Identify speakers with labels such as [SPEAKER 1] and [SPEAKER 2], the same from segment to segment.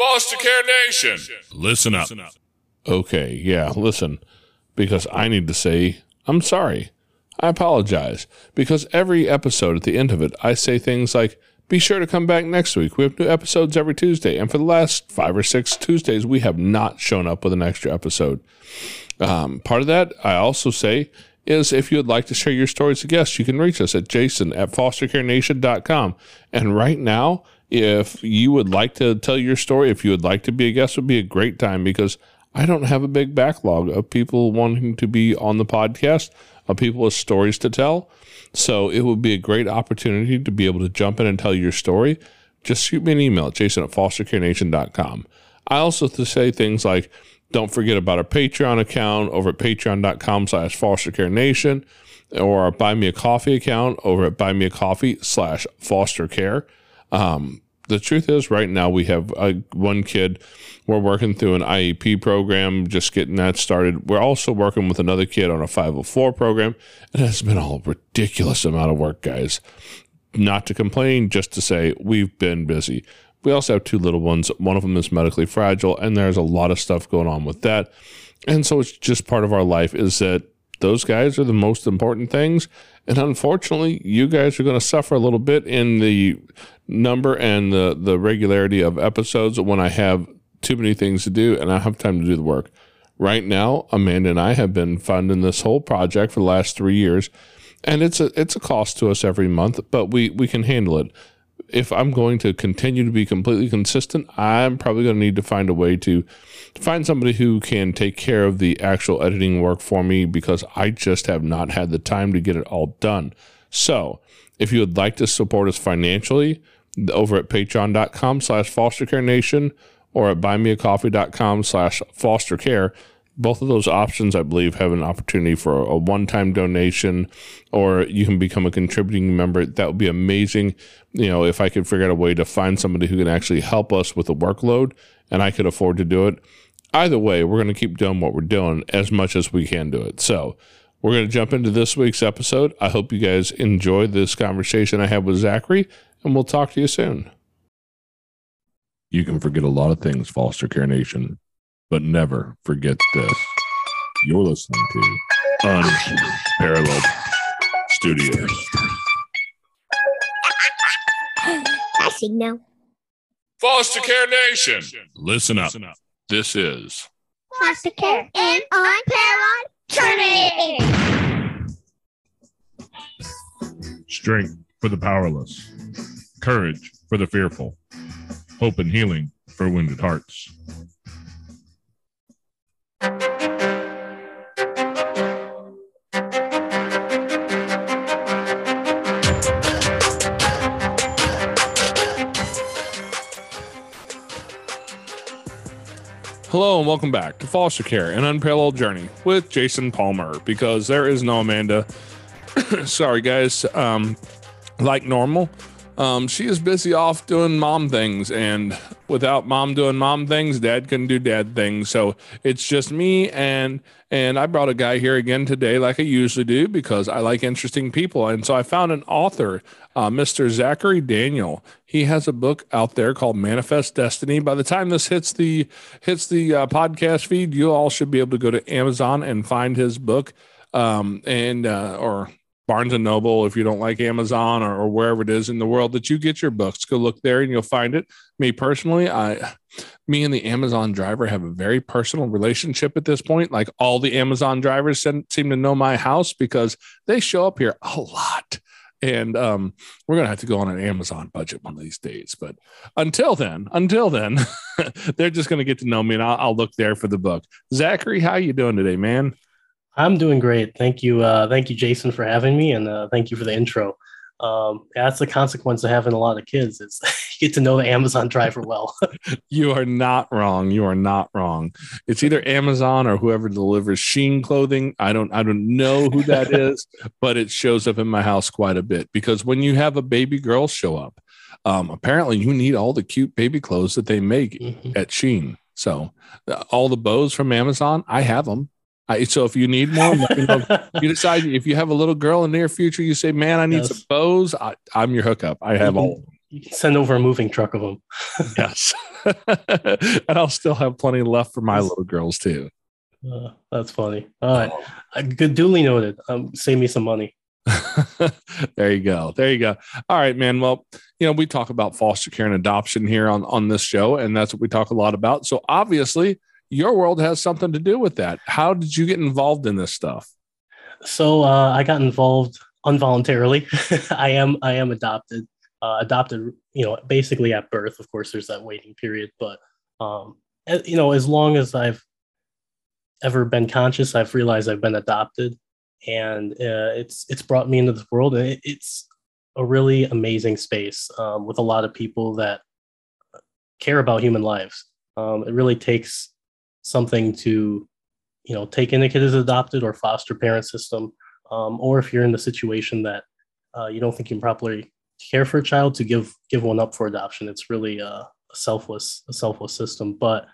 [SPEAKER 1] Foster Care Nation, listen up.
[SPEAKER 2] Okay, yeah, listen, because I need to say, I'm sorry. I apologize. Because every episode at the end of it, I say things like, be sure to come back next week. We have new episodes every Tuesday. And for the last five or six Tuesdays, we have not shown up with an extra episode. Um, part of that, I also say, is if you would like to share your stories to guests, you can reach us at jason at fostercarenation.com. And right now, if you would like to tell your story, if you would like to be a guest, it would be a great time because I don't have a big backlog of people wanting to be on the podcast, of people with stories to tell. So it would be a great opportunity to be able to jump in and tell your story. Just shoot me an email at jason at fostercarenation.com. I also to say things like, don't forget about our Patreon account over at patreon.com slash fostercarenation or our buy me a coffee account over at buy me a coffee slash fostercare. Um, the truth is, right now we have uh, one kid. We're working through an IEP program, just getting that started. We're also working with another kid on a 504 program. and It has been a ridiculous amount of work, guys. Not to complain, just to say we've been busy. We also have two little ones. One of them is medically fragile, and there's a lot of stuff going on with that. And so it's just part of our life is that those guys are the most important things. And unfortunately, you guys are going to suffer a little bit in the number and the, the regularity of episodes when I have too many things to do and I have time to do the work. Right now, Amanda and I have been funding this whole project for the last three years, and it's a it's a cost to us every month, but we we can handle it. If I'm going to continue to be completely consistent, I'm probably going to need to find a way to find somebody who can take care of the actual editing work for me because I just have not had the time to get it all done. So, if you would like to support us financially, over at patreon.com slash fostercarenation or at buymeacoffee.com slash fostercare. Both of those options, I believe, have an opportunity for a one time donation or you can become a contributing member. That would be amazing. You know, if I could figure out a way to find somebody who can actually help us with the workload and I could afford to do it. Either way, we're going to keep doing what we're doing as much as we can do it. So, we're going to jump into this week's episode. I hope you guys enjoyed this conversation I had with Zachary and we'll talk to you soon. You can forget a lot of things, Foster Care Nation, but never forget this. You're listening to Unparalleled Studios.
[SPEAKER 3] I signal.
[SPEAKER 1] Foster Care Nation, listen up. This is
[SPEAKER 3] Foster care and unparalleled journey.
[SPEAKER 1] strength for the powerless, courage for the fearful, hope and healing for wounded hearts. Hello and welcome back to Foster Care, an unparalleled journey with Jason Palmer. Because there is no Amanda. Sorry, guys. Um, like normal, um, she is busy off doing mom things, and without mom doing mom things, dad can do dad things. So it's just me and and I brought a guy here again today, like I usually do, because I like interesting people. And so I found an author, uh, Mr. Zachary Daniel. He has a book out there called Manifest Destiny. By the time this hits the hits the uh, podcast feed, you all should be able to go to Amazon and find his book, um, and uh, or Barnes and Noble, if you don't like Amazon or, or, wherever it is in the world that you get your books, go look there and you'll find it. Me personally, I, me and the Amazon driver have a very personal relationship at this point. Like all the Amazon drivers seem to know my house because they show up here a lot. And um, we're gonna have to go on an Amazon budget one of these days. But until then, until then, they're just gonna get to know me, and I'll, I'll look there for the book. Zachary, how you doing today, man?
[SPEAKER 4] I'm doing great. Thank you. Uh, thank you, Jason, for having me, and uh, thank you for the intro. Um, that's the consequence of having a lot of kids is you get to know the Amazon driver well.
[SPEAKER 2] you are not wrong. You are not wrong. It's either Amazon or whoever delivers Shein clothing. I don't I don't know who that is, but it shows up in my house quite a bit because when you have a baby girl show up, um, apparently you need all the cute baby clothes that they make mm-hmm. at Shein. So uh, all the bows from Amazon, I have them. I, so if you need more, you, know, you, decide if you have a little girl in the near future, you say, "Man, I need yes. some bows." I, am your hookup. I have all.
[SPEAKER 4] You can send over a moving truck of them.
[SPEAKER 2] yes. and I'll still have plenty left for my little girls too.
[SPEAKER 4] Uh, that's funny. All right, uh, good, duly noted. Um, save me some money.
[SPEAKER 2] there you go. There you go. All right, man. Well, you know, we talk about foster care and adoption here on on this show, and that's what we talk a lot about. So obviously, your world has something to do with that. How did you get involved in this stuff?
[SPEAKER 4] So uh, I got involved involuntarily. I am I am adopted. Uh, adopted, you know, basically at birth. Of course, there's that waiting period, but um, you know, as long as I've ever been conscious, I've realized I've been adopted, and uh, it's it's brought me into this world, and it, it's a really amazing space um, with a lot of people that care about human lives. Um, it really takes something to, you know, take in a kid as adopted or foster parent system, um, or if you're in the situation that uh, you don't think you can properly care for a child, to give give one up for adoption. It's really a, a selfless a selfless system. But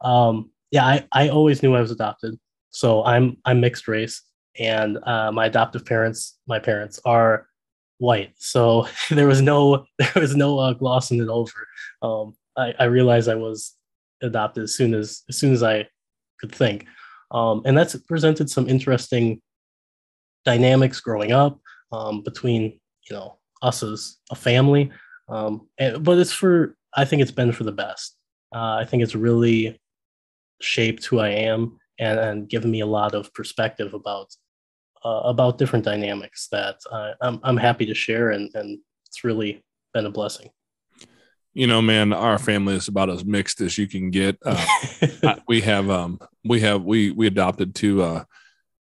[SPEAKER 4] um, yeah, I, I always knew I was adopted. So I'm I'm mixed race, and uh, my adoptive parents, my parents are white. So there was no there was no uh, glossing it over. Um, I, I realized I was adopted as soon as as soon as I could think, um, and that's presented some interesting dynamics growing up um, between you know us as a family. Um, and, but it's for I think it's been for the best. Uh, I think it's really shaped who I am and, and given me a lot of perspective about uh, about different dynamics that uh, I'm, I'm happy to share and, and it's really been a blessing
[SPEAKER 2] you know man our family is about as mixed as you can get. Uh, we have um we have we we adopted two uh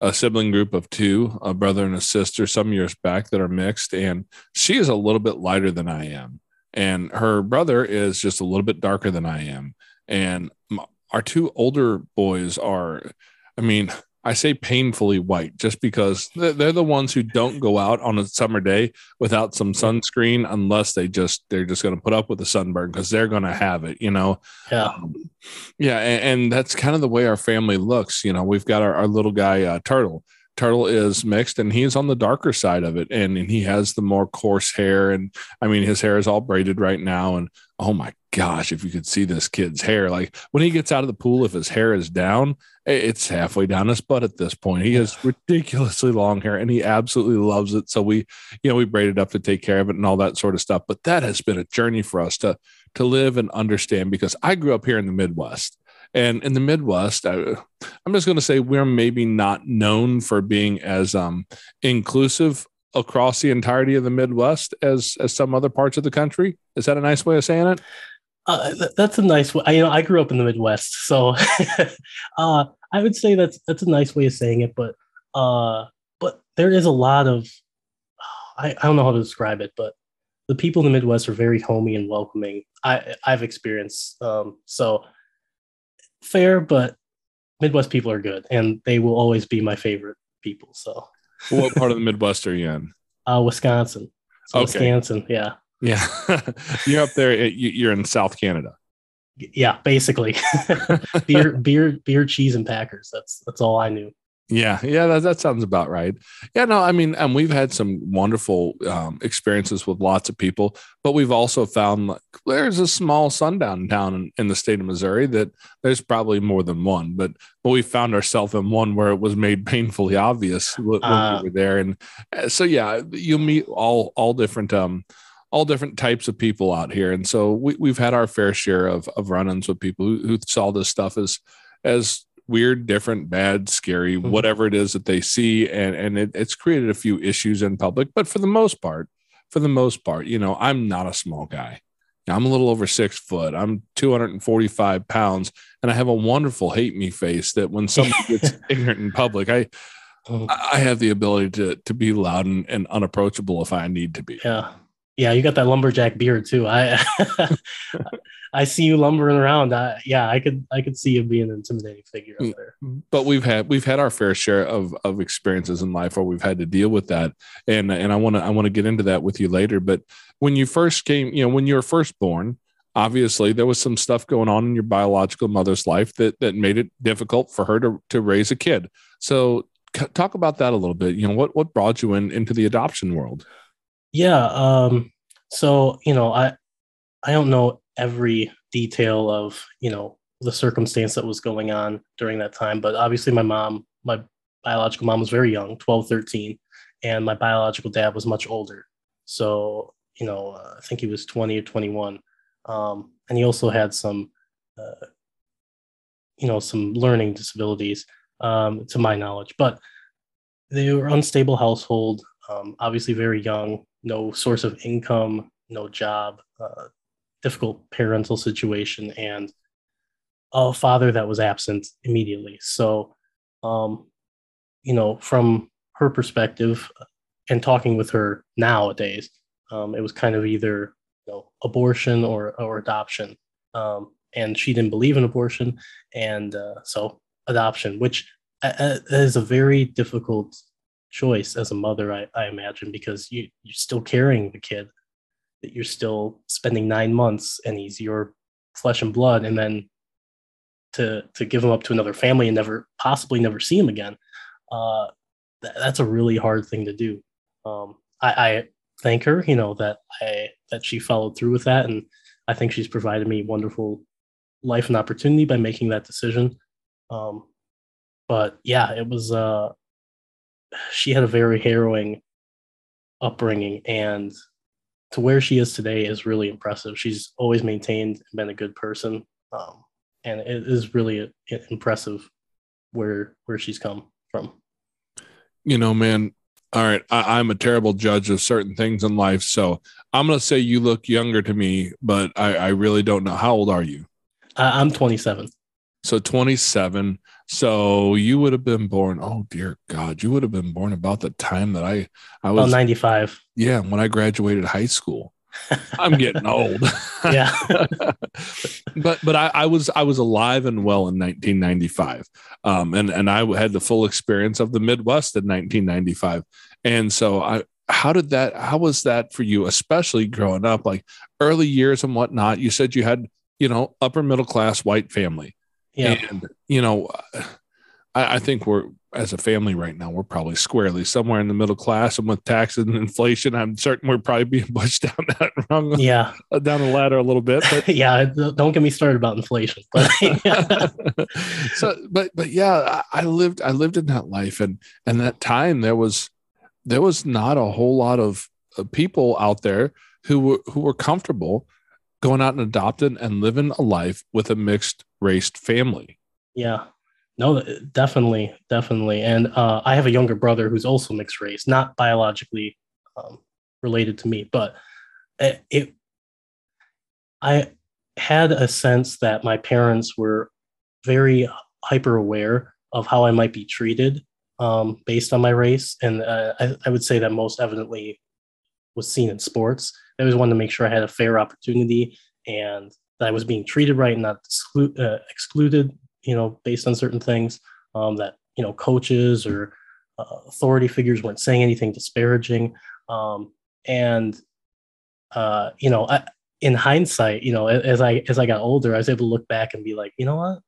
[SPEAKER 2] a sibling group of two a brother and a sister some years back that are mixed and she is a little bit lighter than i am. And her brother is just a little bit darker than i am. And our two older boys are, I mean, I say painfully white just because they're the ones who don't go out on a summer day without some sunscreen unless they just they're just going to put up with the sunburn because they're going to have it, you know.
[SPEAKER 4] Yeah, um,
[SPEAKER 2] yeah, and, and, that's kind of the way our family looks. You know, we've got our, our little guy uh, Turtle. Turtle is mixed and he's on the darker side of it, and, and he has the more coarse hair, and I mean his hair is all braided right now, and oh my gosh, if you could see this kid's hair, like when he gets out of the pool, if his hair is down, it's halfway down his butt at this point. He has ridiculously long hair and he absolutely loves it. So we, you know, we braided up to take care of it and all that sort of stuff. But that has been a journey for us to to live and understand because I grew up here in the Midwest. And in the Midwest, I, am just going to say we're maybe not known for being as um, inclusive across the entirety of the Midwest as as some other parts of the country. Is that a nice way of saying it?
[SPEAKER 4] Uh, that's a nice way. I, you know, I grew up in the Midwest, so uh, I would say that's that's a nice way of saying it. But uh, but there is a lot of I, I don't know how to describe it, but the people in the Midwest are very homey and welcoming. I I've experienced um, so fair, but Midwest people are good, and they will always be my favorite people. So,
[SPEAKER 2] what part of the Midwest are you in?
[SPEAKER 4] Uh, Wisconsin. So okay. Wisconsin, yeah.
[SPEAKER 2] Yeah, you're up there. You're in South Canada.
[SPEAKER 4] Yeah, basically, beer, beer, beer, cheese, and Packers. That's that's all I knew.
[SPEAKER 2] Yeah, yeah, that, that sounds about right. Yeah, no, I mean, and we've had some wonderful um, experiences with lots of people, but we've also found like, there's a small sundown town in, in, the state of Missouri that there's probably more than one, but but we found ourselves in one where it was made painfully obvious when uh, we were there, and uh, so yeah, you meet all all different um all different types of people out here. And so we, we've had our fair share of, of run-ins with people who, who saw this stuff as, as weird, different, bad, scary, mm-hmm. whatever it is that they see. And, and it, it's created a few issues in public, but for the most part, for the most part, you know, I'm not a small guy. I'm a little over six foot. I'm 245 pounds, and I have a wonderful hate me face that when somebody gets ignorant in public, I oh. I have the ability to to be loud and, and unapproachable if I need to be.
[SPEAKER 4] Yeah. Yeah, you got that lumberjack beard too. I I see you lumbering around. I, yeah, I could I could see you being an intimidating figure up there.
[SPEAKER 2] But we've had we've had our fair share of of experiences in life where we've had to deal with that, and and I want to I want to get into that with you later. But when you first came, you know, when you were first born, obviously there was some stuff going on in your biological mother's life that that made it difficult for her to to raise a kid. So talk about that a little bit. You know, what what brought you in into the adoption world?
[SPEAKER 4] Yeah. Um, so you know, I I don't know every detail of you know the circumstance that was going on during that time but obviously my mom my biological mom was very young 12 13 and my biological dad was much older. So you know uh, i think he was 20 or 21 um, and he also had some uh, you know some learning disabilities um, to my knowledge but they were unstable household um, obviously very young no source of income no job uh, difficult parental situation and a father that was absent immediately. So um, you know from her perspective and talking with her nowadays um, it was kind of either you know, abortion or or adoption. Um, and she didn't believe in abortion and uh, so adoption which uh, uh, is a very difficult choice as a mother i, I imagine because you, you're still carrying the kid that you're still spending nine months and he's your flesh and blood and then to to give him up to another family and never possibly never see him again uh, th- that's a really hard thing to do. Um, I, I thank her you know that i that she followed through with that and i think she's provided me wonderful life and opportunity by making that decision. Um, but yeah it was uh she had a very harrowing upbringing and to where she is today is really impressive. She's always maintained and been a good person um, and it is really impressive where where she's come from.
[SPEAKER 2] You know man all right I, i'm a terrible judge of certain things in life so i'm going to say you look younger to me but I, I really don't know. How old are you?
[SPEAKER 4] I'm 27
[SPEAKER 2] so 27 so you would have been born oh dear god you would have been born about the time that i i
[SPEAKER 4] oh
[SPEAKER 2] was
[SPEAKER 4] 95
[SPEAKER 2] yeah when i graduated high school. I'm getting old.
[SPEAKER 4] Yeah.
[SPEAKER 2] But but I, I was I was alive and well in 1995, um, and and I had the full experience of the Midwest in 1995, and so I how did that how was that for you, especially growing up like early years and whatnot? You said you had you know upper middle class white family,
[SPEAKER 4] yeah
[SPEAKER 2] and you know I, I think we're as a family right now, we're probably squarely somewhere in the middle class, and with taxes and inflation, I'm certain we're probably being pushed down that rung,
[SPEAKER 4] yeah
[SPEAKER 2] down the ladder a little bit. But
[SPEAKER 4] yeah don't get me started about inflation but
[SPEAKER 2] so, but but yeah, I I lived I lived in that life, and and that time there was there was not a whole lot of uh, people out there who were who were comfortable going out and adopting and living a life with a mixed race family.
[SPEAKER 4] Yeah. No, definitely, definitely. And uh, I have a younger brother who's also mixed race, not biologically um, related to me, but it, it. I had a sense that my parents were very hyper aware of how I might be treated um, based on my race, and uh, I, I would say that most evidently was seen in sports. They always wanted to make sure I had a fair opportunity and that I was being treated right and not exclu- uh, excluded, you know, based on certain things. Um, that you know, coaches or uh, authority figures weren't saying anything disparaging. Um, and uh, you know, I, in hindsight, you know, as I as I got older, I was able to look back and be like, you know what?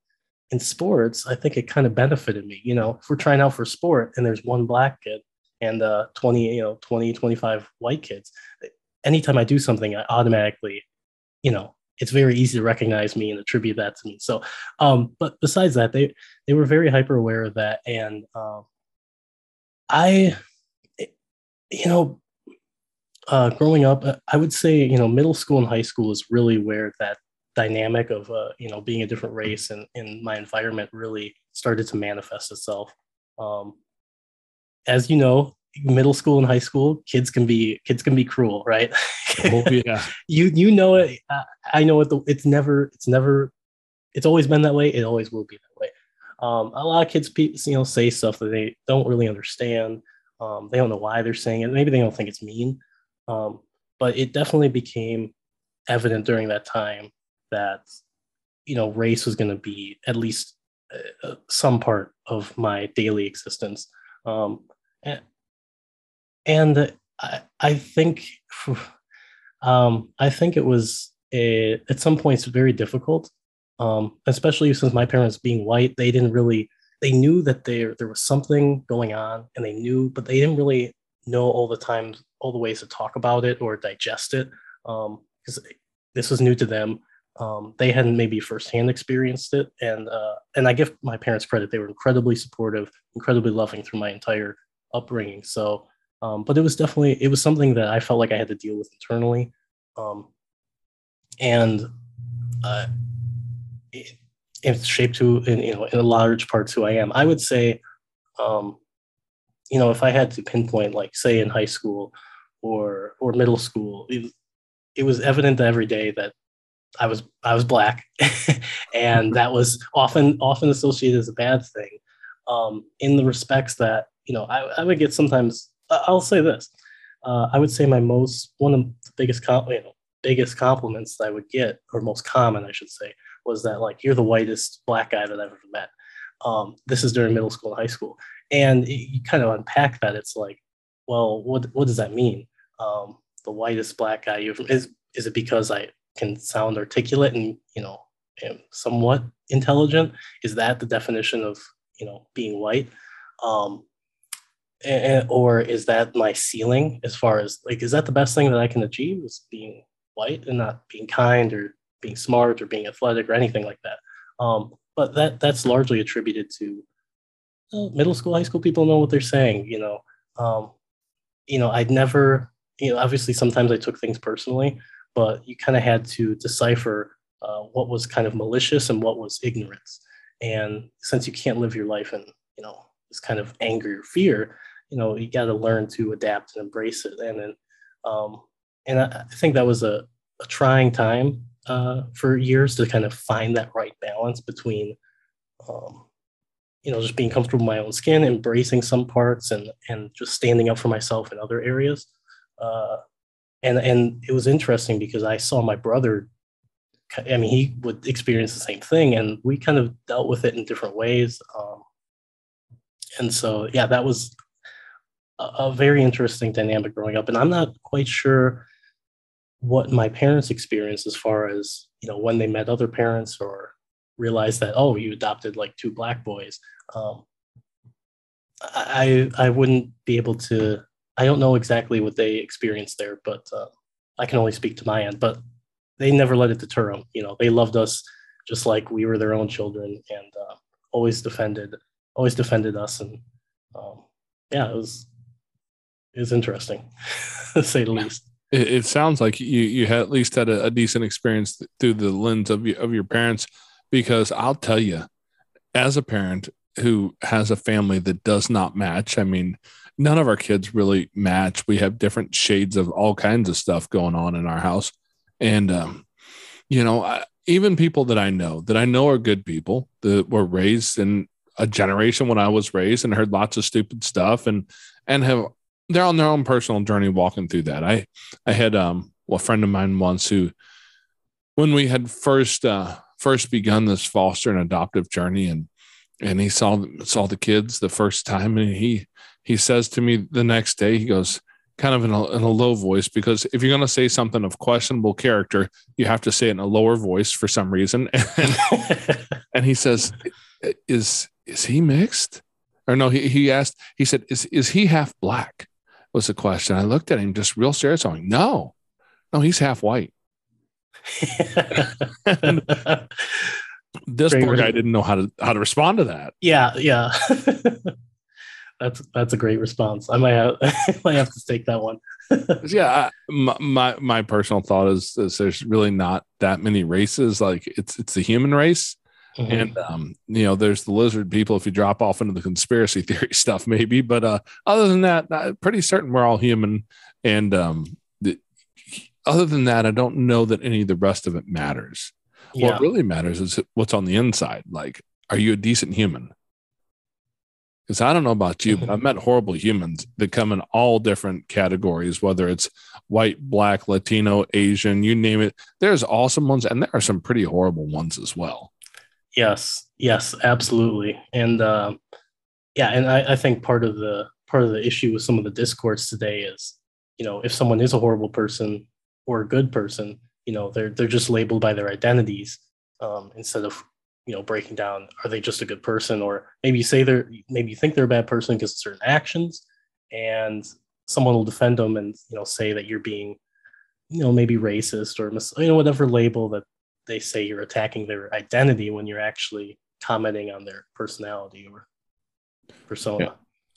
[SPEAKER 4] In sports, I think it kind of benefited me. You know, if we're trying out for sport and there's one black kid and uh, 20, you know, 20, 25 white kids, anytime I do something, I automatically you know it's very easy to recognize me and attribute that to me. So um but besides that they they were very hyper aware of that. And um i you know uh growing up uh, i would say you know middle school and high school is really where that dynamic of uh you know being a different race and in my environment really started to manifest itself. Um as you know middle school and high school kids can be kids can be cruel right?
[SPEAKER 2] Oh yeah,
[SPEAKER 4] you you know it. Uh, i know it the, it's never it's never it's always been that way. It always will be that way. Um, a lot of kids you know say stuff that they don't really understand. Um, they don't know why they're saying it. Maybe they don't think it's mean. Um, but it definitely became evident during that time that you know race was going to be at least uh, uh, some part of my daily existence. Um, and, and I, I think um, I think it was a, at some points very difficult, um, especially since my parents being white, they didn't really they knew that there there was something going on, and they knew, but they didn't really know all the times all the ways to talk about it or digest it because um, this was new to them. um, they hadn't maybe firsthand experienced it, and uh, and I give my parents credit; they were incredibly supportive, incredibly loving through my entire upbringing. So, um, but it was definitely it was something that I felt like I had to deal with internally, um, and uh, it, it's shaped who in, you know in a large part who I am. I would say, um, you know, if I had to pinpoint, like say in high school or or middle school, it, it was evident every day that I was I was black, and that was often often associated as a bad thing. Um, in the respects that you know, I, I would get sometimes. I'll say this: uh, I would say my most one of the biggest com- you know biggest compliments that I would get, or most common, I should say, was that like you're the whitest black guy that I've ever met. Um, this is during middle school and high school, and it, you kind of unpack that. It's like, well, what what does that mean? Um, the whitest black guy you is is it because I can sound articulate and you know am somewhat intelligent is that the definition of you know being white um or is that my ceiling as far as like is that the best thing that i can achieve is being white and not being kind or being smart or being athletic or anything like that um but that that's largely attributed to uh, middle school high school people know what they're saying you know um you know i'd never you know obviously sometimes i took things personally but you kind of had to decipher uh, what was kind of malicious and what was ignorance. And since you can't live your life in, you know, this kind of anger or fear, you know, you got to learn to adapt and embrace it. And then, um, and I, I think that was a, a trying time uh, for years to kind of find that right balance between, um, you know, just being comfortable in my own skin, embracing some parts, and and just standing up for myself in other areas. Uh, and and it was interesting because I saw my brother. I mean, he would experience the same thing, and we kind of dealt with it in different ways. Um, and so, yeah, that was a, very interesting dynamic growing up. And I'm not quite sure what my parents experienced as far as you know when they met other parents or realized that oh you adopted like two black boys um, i i wouldn't be able to I don't know exactly what they experienced there, but uh, I can only speak to my end. But they never let it deter them. You know, they loved us just like we were their own children, and uh, always defended, always defended us. And um, yeah, it was was interesting, to say the least.
[SPEAKER 2] It, it, sounds like you you had at least had a, a decent experience through the lens of your, of your parents, because I'll tell you, as a parent who has a family that does not match, I mean none of our kids really match. We have different shades of all kinds of stuff going on in our house. And, um, you know, I, even people that I know that I know are good people that were raised in a generation when I was raised and heard lots of stupid stuff and, and have, they're on their own personal journey walking through that. I, I had, um, well, a friend of mine once who, when we had first, uh, first begun this foster and adoptive journey and, and he saw, saw the kids the first time and he, he says to me the next day, he goes, kind of in a, in a low voice, because if you're going to say something of questionable character, you have to say it in a lower voice for some reason. And, and he says, is, is he mixed? Or no, he, he asked, he said, is, is he half black? Was the question. I looked at him just real serious. I'm like, no, no, he's half white. this Great poor guy didn't know how to how to respond to that.
[SPEAKER 4] Yeah, yeah. That's that's a great response. I might have, I might have to take that one.
[SPEAKER 2] yeah, my, my, my personal thought is, is there's really not that many races. Like it's it's the human race, mm-hmm. and um, you know, there's the lizard people. If you drop off into the conspiracy theory stuff, maybe, but uh, other than that, I'm pretty certain we're all human. And um, the, other than that, I don't know that any of the rest of it matters. Yeah. What really matters is what's on the inside. Like, are you a decent human? Because I don't know about you, but I've met horrible humans that come in all different categories, whether it's white, black, Latino, Asian, you name it. There's awesome ones, and there are some pretty horrible ones as well.
[SPEAKER 4] Yes, yes, absolutely. And uh, yeah, and I, I think part of the part of the issue with some of the discourse today is, you know, if someone is a horrible person or a good person, you know, they're they're just labeled by their identities um, instead of you know breaking down are they just a good person or maybe you say they're maybe you think they're a bad person because of certain actions and someone will defend them and you know say that you're being you know maybe racist or mis- you know whatever label that they say you're attacking their identity when you're actually commenting on their personality or persona.
[SPEAKER 2] Yeah.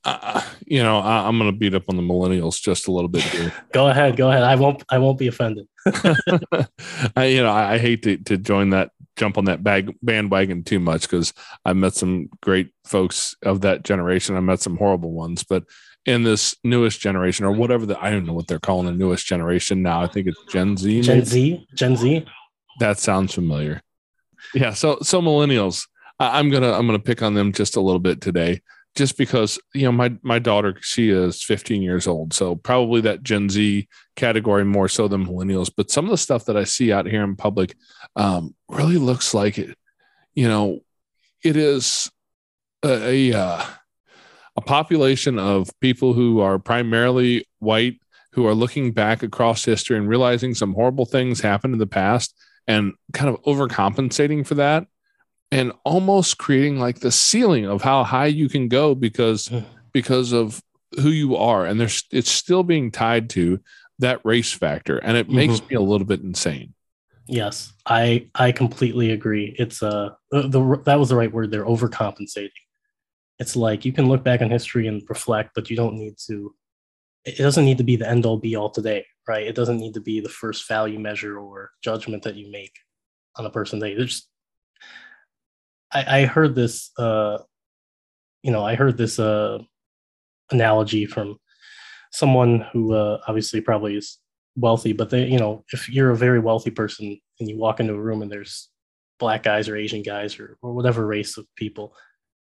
[SPEAKER 2] Uh, you know, I, am going to beat up on the millennials just a little bit here.
[SPEAKER 4] go ahead, go ahead. I won't. I won't be offended.
[SPEAKER 2] I, you know, I, I, hate to, to join that, jump on that bag bandwagon too much because I met some great folks of that generation. I met some horrible ones, but in this newest generation or whatever the I don't know what they're calling the newest generation now. I think it's Gen Z.
[SPEAKER 4] Gen maybe? Z. Gen Z.
[SPEAKER 2] That sounds familiar. Yeah. So so millennials. I, I'm gonna I'm gonna pick on them just a little bit today just because you know my my daughter she is 15 years old so probably that gen z category more so than millennials but some of the stuff that i see out here in public um, really looks like it you know it is a, a, uh, a population of people who are primarily white who are looking back across history and realizing some horrible things happened in the past and kind of overcompensating for that and almost creating like the ceiling of how high you can go because because of who you are. And there's it's still being tied to that race factor and it makes mm-hmm. me a little bit insane.
[SPEAKER 4] Yes i i completely agree. It's uh the, the that was the right word they're overcompensating. It's like you can look back on history and reflect but you don't need to it doesn't need to be the end all be all today right it doesn't need to be the first value measure or judgment that you make on a person that there's I, I heard this uh you know I heard this uh analogy from someone who uh, obviously probably is wealthy, but they you know if you're a very wealthy person and you walk into a room and there's black guys or Asian guys or, or whatever race of people,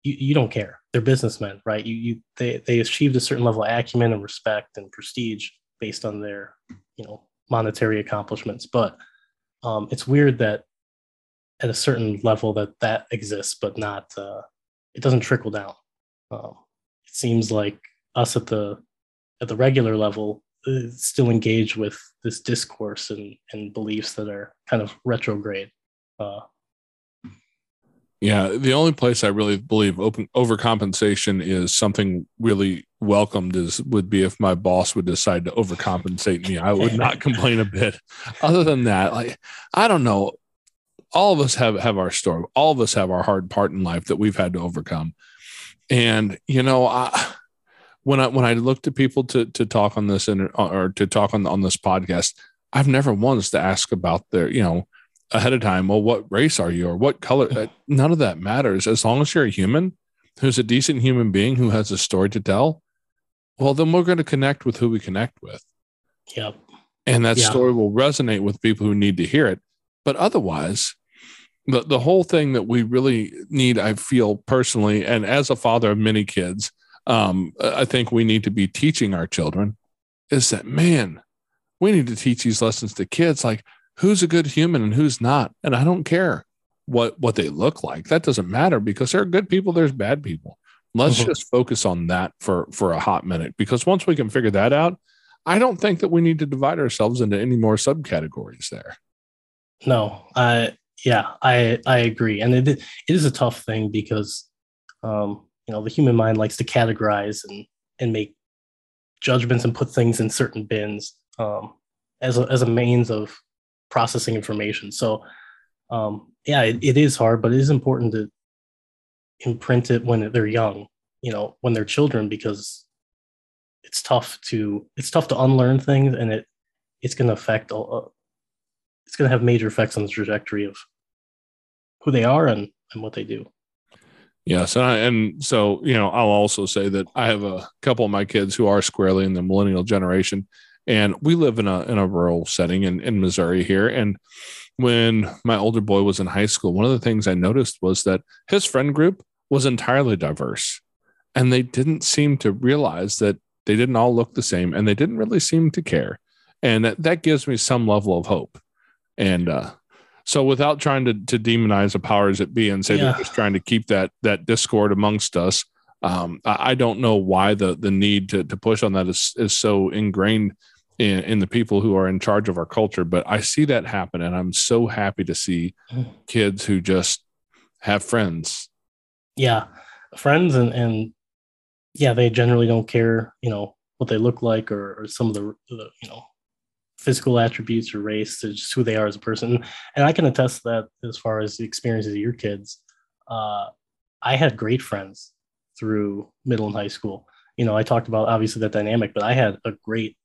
[SPEAKER 4] you, you don't care. They're businessmen, right? You you they they achieved a certain level of acumen and respect and prestige based on their you know monetary accomplishments. But um, it's weird that at a certain level that that exists, but not uh, it doesn't trickle down. Um, it seems like us at the at the regular level uh, still engage with this discourse and and beliefs that are kind of retrograde. Uh,
[SPEAKER 2] yeah, the only place I really believe open overcompensation is something really welcomed is would be if my boss would decide to overcompensate me. I would not complain a bit. Other than that, like I don't know all of us have have our story. All of us have our hard part in life that we've had to overcome. And you know, I, when I when I look to people to to talk on this and or to talk on on this podcast, I've never once to ask about their you know ahead of time. Well, what race are you or what color? Uh, none of that matters as long as you're a human who's a decent human being who has a story to tell. Well, then we're going to connect with who we connect with.
[SPEAKER 4] Yep.
[SPEAKER 2] And that story will resonate with people who need to hear it. But otherwise, the, the whole thing that we really need, I feel personally, and as a father of many kids, um, I think we need to be teaching our children is that, man, we need to teach these lessons to kids like who's a good human and who's not. And I don't care what what they look like. That doesn't matter because there are good people, there's bad people. Let's mm-hmm. just focus on that for for a hot minute because once we can figure that out, I don't think that we need to divide ourselves into any more subcategories there.
[SPEAKER 4] No, I yeah, I I agree, and it it is a tough thing because um, you know the human mind likes to categorize and and make judgments and put things in certain bins um, as a as a means of processing information. So um, yeah, it, it is hard, but it is important to imprint it when they're young, you know, when they're children, because it's tough to it's tough to unlearn things, and it it's going to affect all, it's going to have major effects on the trajectory of who they are and, and what they do.
[SPEAKER 2] Yes, and, I, and so you know, I'll also say that I have a couple of my kids who are squarely in the millennial generation, and we live in a in a rural setting in in Missouri here. And when my older boy was in high school, one of the things I noticed was that his friend group was entirely diverse, and they didn't seem to realize that they didn't all look the same, and they didn't really seem to care, and that, that gives me some level of hope. And uh, so without trying to, to demonize the powers that be and say yeah. they're just trying to keep that that discord amongst us, um, I, I, don't know why the the need to, to push on that is, is so ingrained in, in the people who are in charge of our culture. But I see that happen, and I'm so happy to see mm. kids who just have friends.
[SPEAKER 4] Yeah, friends, and and yeah, they generally don't care, you know, what they look like or, or some of the, the you know physical attributes or race to just who they are as a person. And I can attest that as far as the experiences of your kids, uh, I had great friends through middle and high school. You know, I talked about obviously that dynamic, but I had a great,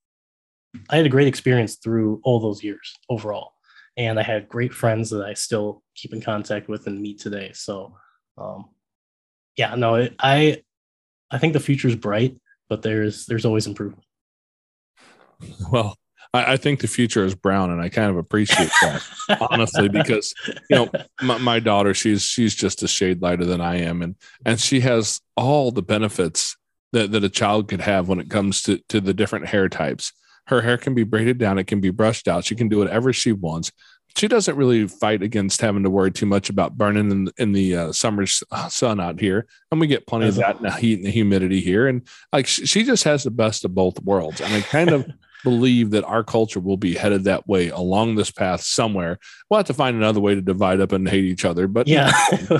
[SPEAKER 4] I had a great experience through all those years overall, and I had great friends that I still keep in contact with and meet today. So, um, yeah, no, it, I, I think the future is bright, but there's there's always improvement.
[SPEAKER 2] Well, I, I, think the future is brown, and I kind of appreciate that honestly because you know my, my, daughter she's she's just a shade lighter than I am, and and she has all the benefits that that a child could have when it comes to to the different hair types. Her hair can be braided down, it can be brushed out. She can do whatever she wants. She doesn't really fight against having to worry too much about burning in, in the uh, summer sun out here, and we get plenty of that in the heat and the humidity here. And like she just has the best of both worlds, and I kind of believe that our culture will be headed that way along this path somewhere. We'll have to find another way to divide up and hate each other, but
[SPEAKER 4] yeah,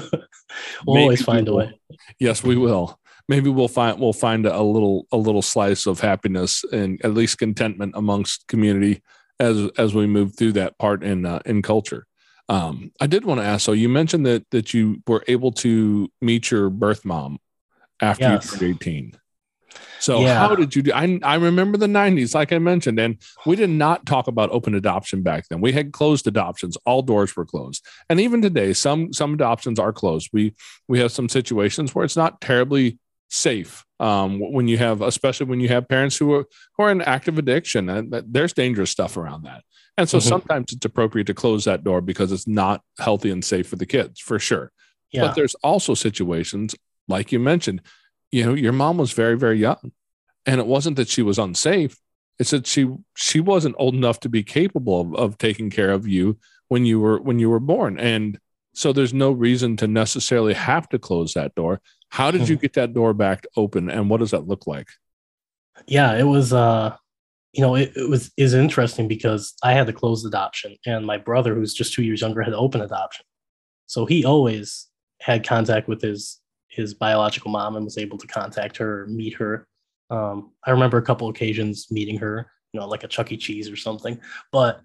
[SPEAKER 4] we'll always find
[SPEAKER 2] we
[SPEAKER 4] a way.
[SPEAKER 2] Yes, we will. Maybe we'll find we'll find a little a little slice of happiness and at least contentment amongst community as as we move through that part in uh, in culture. Um, I did want to ask. So you mentioned that that you were able to meet your birth mom after yes. you turned eighteen. So yeah. how did you do? I, I remember the 90s, like I mentioned, and we did not talk about open adoption back then. We had closed adoptions. All doors were closed. And even today, some some adoptions are closed. We we have some situations where it's not terribly safe um, when you have, especially when you have parents who are who are in active addiction, and there's dangerous stuff around that. And so mm-hmm. sometimes it's appropriate to close that door because it's not healthy and safe for the kids, for sure. Yeah. But there's also situations, like you mentioned, you know, your mom was very, very young. And it wasn't that she was unsafe. It's that she she wasn't old enough to be capable of, of taking care of you when you were when you were born. And so there's no reason to necessarily have to close that door. How did you hmm. get that door back open and what does that look like?
[SPEAKER 4] Yeah, it was uh you know, it, it was is interesting because I had the closed adoption and my brother, who's just two years younger, had open adoption. So he always had contact with his his biological mom and was able to contact her or meet her. Um, I remember a couple occasions meeting her, you know, like a Chuck E. Cheese or something. But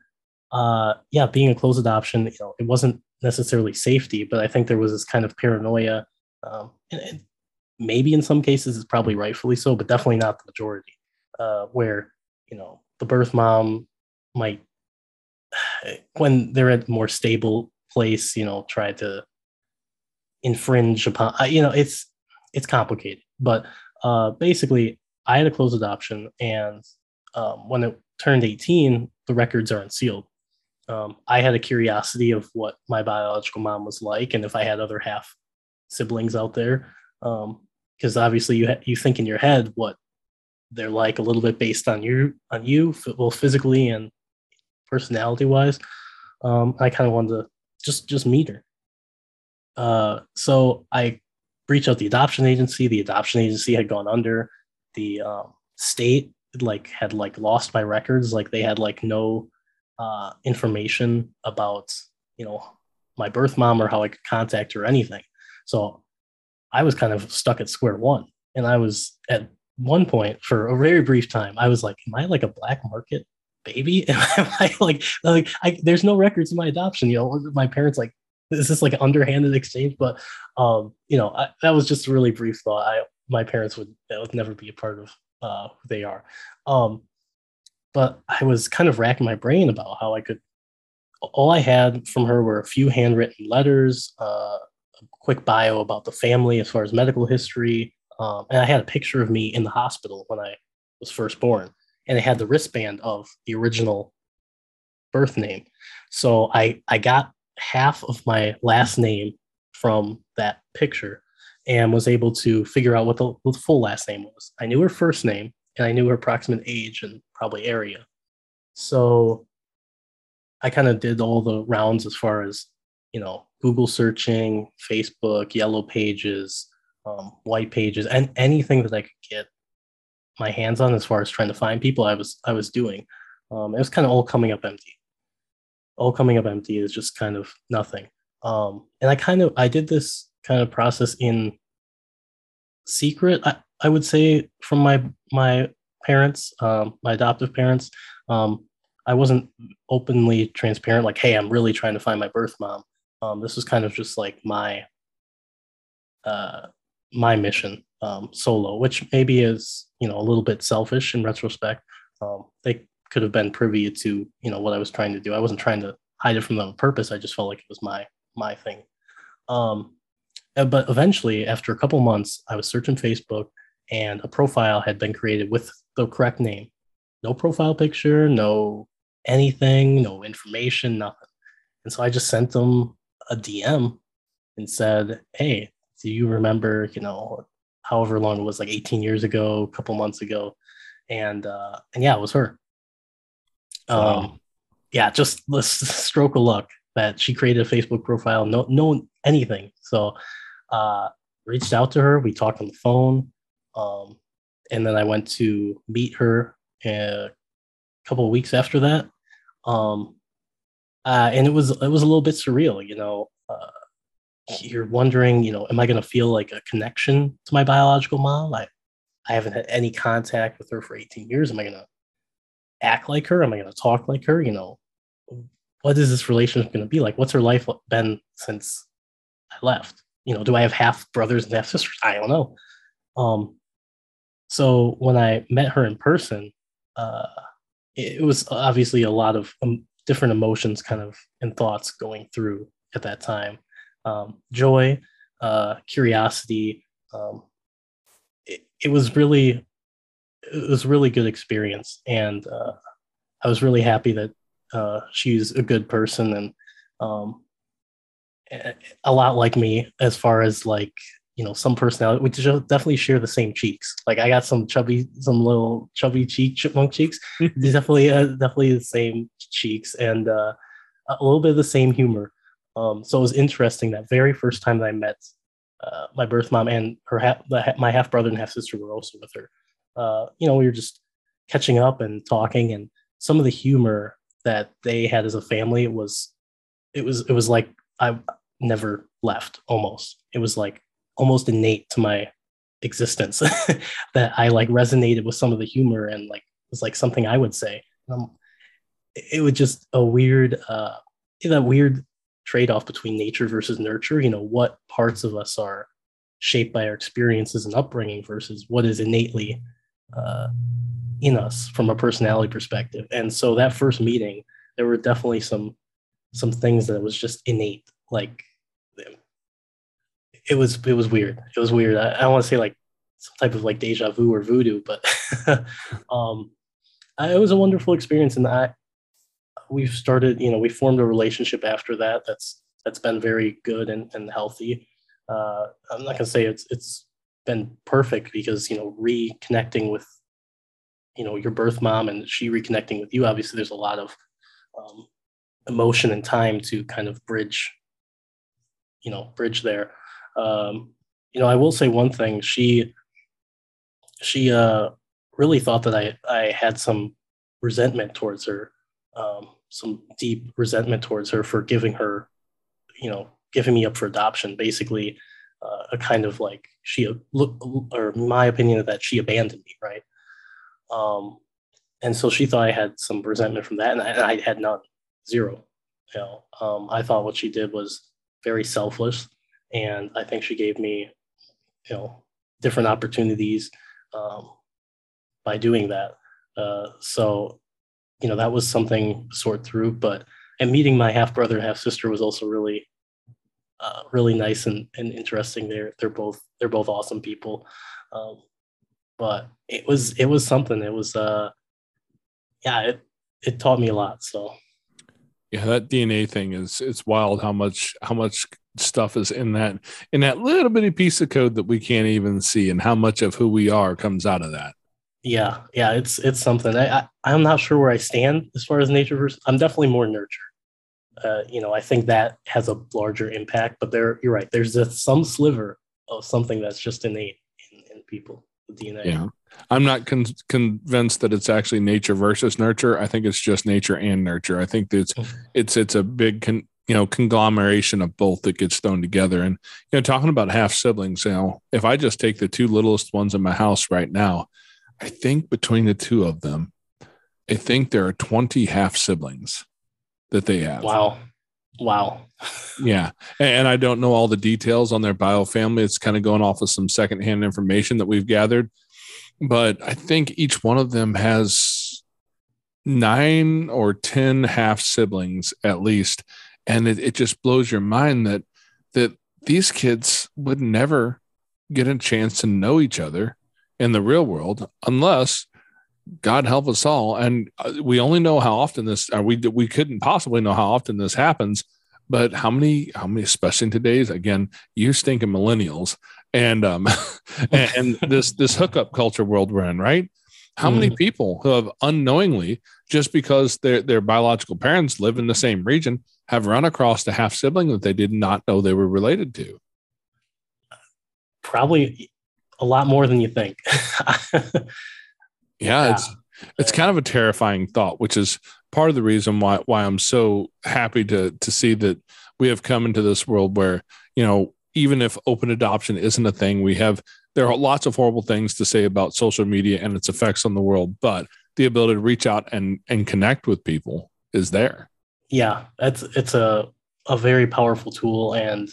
[SPEAKER 4] uh, yeah, being a closed adoption, you know, it wasn't necessarily safety, but I think there was this kind of paranoia. Um, and, and maybe in some cases it's probably rightfully so, but definitely not the majority, uh, where, you know, the birth mom might, when they're at a more stable place, you know, try to infringe upon you know it's it's complicated. But uh basically i had a closed adoption and um, when it turned 18 the records are unsealed um, i had a curiosity of what my biological mom was like and if i had other half siblings out there because um, obviously you ha- you think in your head what they're like a little bit based on you on you well physically and personality wise um, i kind of wanted to just just meet her uh, so I reached out the adoption agency. The adoption agency had gone under. The um, state like had like lost my records. Like they had like no uh, information about you know my birth mom or how I could contact her or anything. So I was kind of stuck at square one. And I was at one point for a very brief time, I was like, Am I like a black market baby? Am I like, like I, there's no records of my adoption? You know, my parents like is this like an underhanded exchange? But um, you know, I, that was just a really brief thought. I my parents would that would never be a part of uh, who they are. Um, but I was kind of racking my brain about how I could. All I had from her were a few handwritten letters, uh, quick bio about the family as far as medical history, um, and I had a picture of me in the hospital when I was first born, and it had the wristband of the original birth name. So I I got half of my last name from that picture and was able to figure out what the, what the full last name was. I knew her first name and I knew her approximate age and probably area. So I kind of did all the rounds as far as, you know, Google searching, Facebook, yellow pages, um, white pages, and anything that I could get my hands on as far as trying to find people I was I was doing. Um, it was kind of all coming up empty all coming up empty is just kind of nothing. Um, and I kind of I did this kind of process in secret. I, I would say from my my parents, um, my adoptive parents. Um, I wasn't openly transparent, like, hey, I'm really trying to find my birth mom. Um, this was kind of just like my uh, my mission um, solo, which maybe is you know a little bit selfish in retrospect. Um, they could have been privy to you know what I was trying to do. I wasn't trying to hide it from them on purpose. I just felt like it was my my thing. Um, uh, but eventually, after a couple months, I was searching Facebook, and a profile had been created with the correct name. No profile picture, no anything, no information, nothing. And so I just sent them a DM and said, "Hey, do you remember? You know, however long it was, like 18 years ago, a couple months ago, and uh, and yeah, it was her.
[SPEAKER 1] Wow.
[SPEAKER 4] Um, yeah, just the stroke of luck that she created a Facebook profile, no, no anything. So, uh, reached out to her. We talked on the phone, um, and then I went to meet her a couple of weeks after that. Um, uh, and it was it was a little bit surreal, you know. Uh, you're wondering, you know, am I going to feel like a connection to my biological mom? I, I haven't had any contact with her for 18 years. Am I going to act like her? Am I going to talk like her? You know, what is this relationship going to be like? What's her life been since I left? You know, do I have half brothers and half sisters? I don't know. Um, so when I met her in person, uh, it, was obviously a lot of um, different emotions kind of and thoughts going through at that time um, joy, uh, curiosity. Um, it, it was really, it was really good experience, and uh, I was really happy that uh, she's a good person and um, a lot like me as far as like you know some personality. We definitely share the same cheeks. Like I got some chubby, some little chubby cheek, chipmunk cheeks. definitely, uh, definitely the same cheeks, and uh, a little bit of the same humor. Um, so it was interesting that very first time that I met uh, my birth mom and her ha- the, ha- my half brother and half sister were also with her. Uh, you know, we were just catching up and talking, and some of the humor that they had as a family was, it was it was like I never left. Almost, it was like almost innate to my existence that I like resonated with some of the humor and like was like something I would say. Um, it was just a weird, uh, that weird trade-off between nature versus nurture you know what parts of us are shaped by our experiences and upbringing versus what is innately uh, in us from a personality perspective and so that first meeting there were definitely some some things that was just innate like it was it was weird. It was weird. I, I don't want to say like some type of like deja vu or voodoo but um I, it was a wonderful experience and i we've started you know we formed a relationship after that that's that's been very good and, and healthy. Uh, i'm not to say it's it's been perfect because you know reconnecting with you know your birth mom and she reconnecting with you obviously there's a lot of um, emotion and time to kind of bridge you know bridge there um, you know i will say one thing she she uh really thought that i i had some resentment towards her um, some deep resentment towards her for giving her, you know, giving me up for adoption. Basically, uh, a kind of like she look, or my opinion of that she abandoned me, right? Um, and so she thought I had some resentment from that, and I, and I had none, zero. You know, um, I thought what she did was very selfless, and I think she gave me, you know, different opportunities um, by doing that. Uh, so you know that was something to sort through but and meeting my half brother and half sister was also really uh, really nice and, and interesting. They're they're both they're both awesome people. Um, but it was it was something. It was uh yeah it it taught me a lot so.
[SPEAKER 2] Yeah, that DNA thing is it's wild how much how much stuff is in that in that little bitty piece of code that we can't even see and how much of who we are comes out of that.
[SPEAKER 4] yeah yeah it's it's something i, I i'm not sure where i stand as far as nature versus i'm definitely more nurture uh, you know i think that has a larger impact but there you're right there's a, some sliver of something that's just innate in, in people the dna
[SPEAKER 2] Yeah. I'm not con- convinced that it's actually nature versus nurture. I think it's just nature and nurture. I think that it's
[SPEAKER 4] Mhm.
[SPEAKER 2] it's it's a big con- you know conglomeration of both that gets thrown together. And you know, talking about half siblings, you know, if I just take the two littlest ones in my house right now, I think between the two of them, I think there are 20 half siblings that they have.
[SPEAKER 4] Wow. Wow.
[SPEAKER 2] Yeah. And I don't know all the details on their bio family. It's kind of going off of some secondhand information that we've gathered. But I think each one of them has nine or 10 half siblings at least. And it, it just blows your mind that that these kids would never get a chance to know each other in the real world unless God help us all. And uh, we only know how often this, or we we couldn't possibly know how often this happens. But how many, how many, especially in today's again, you stinking millennials, and um, and, and this this hookup culture world we're in, right? How many people who have unknowingly, just because their their biological parents live in the same region, have run across a half sibling that they did not know they were related to?
[SPEAKER 4] Probably a lot more than you think.
[SPEAKER 2] Yeah,
[SPEAKER 4] Yeah.
[SPEAKER 2] it's it's kind of a terrifying thought, which is part of the reason why why I'm so happy to to see that we have come into this world where you know even if open adoption isn't a thing, we have there are lots of horrible things to say about social media and its effects on the world, but the ability to reach out and and connect with people is there.
[SPEAKER 4] Yeah, that's it's a a very powerful tool, and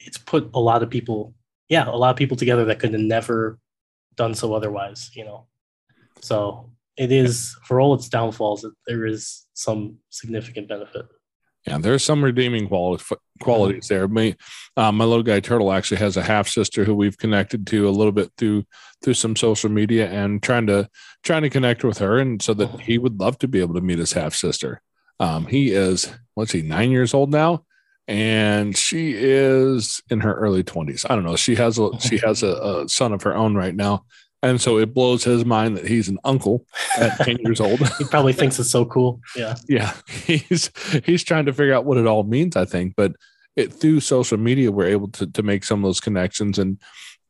[SPEAKER 4] it's put a lot of people, yeah, a lot of people together that could have never done so otherwise. You know, so it is for all its downfalls, there is some significant benefit.
[SPEAKER 2] Yeah, there's some redeeming quali- qualities there. Me, uh, my little guy Turtle actually has a half sister who we've connected to a little bit through through some social media and trying to trying to connect with her, and so that he would love to be able to meet his half sister. Um, he is what's he nine years old now, and she is in her early twenties. I don't know. She has a she has a, a son of her own right now, and so it blows his mind that he's an uncle at ten years old.
[SPEAKER 4] He probably thinks it's so cool. Yeah.
[SPEAKER 2] yeah he's he's trying to figure out what it all means i think but it through social media we're able to to make some of those connections and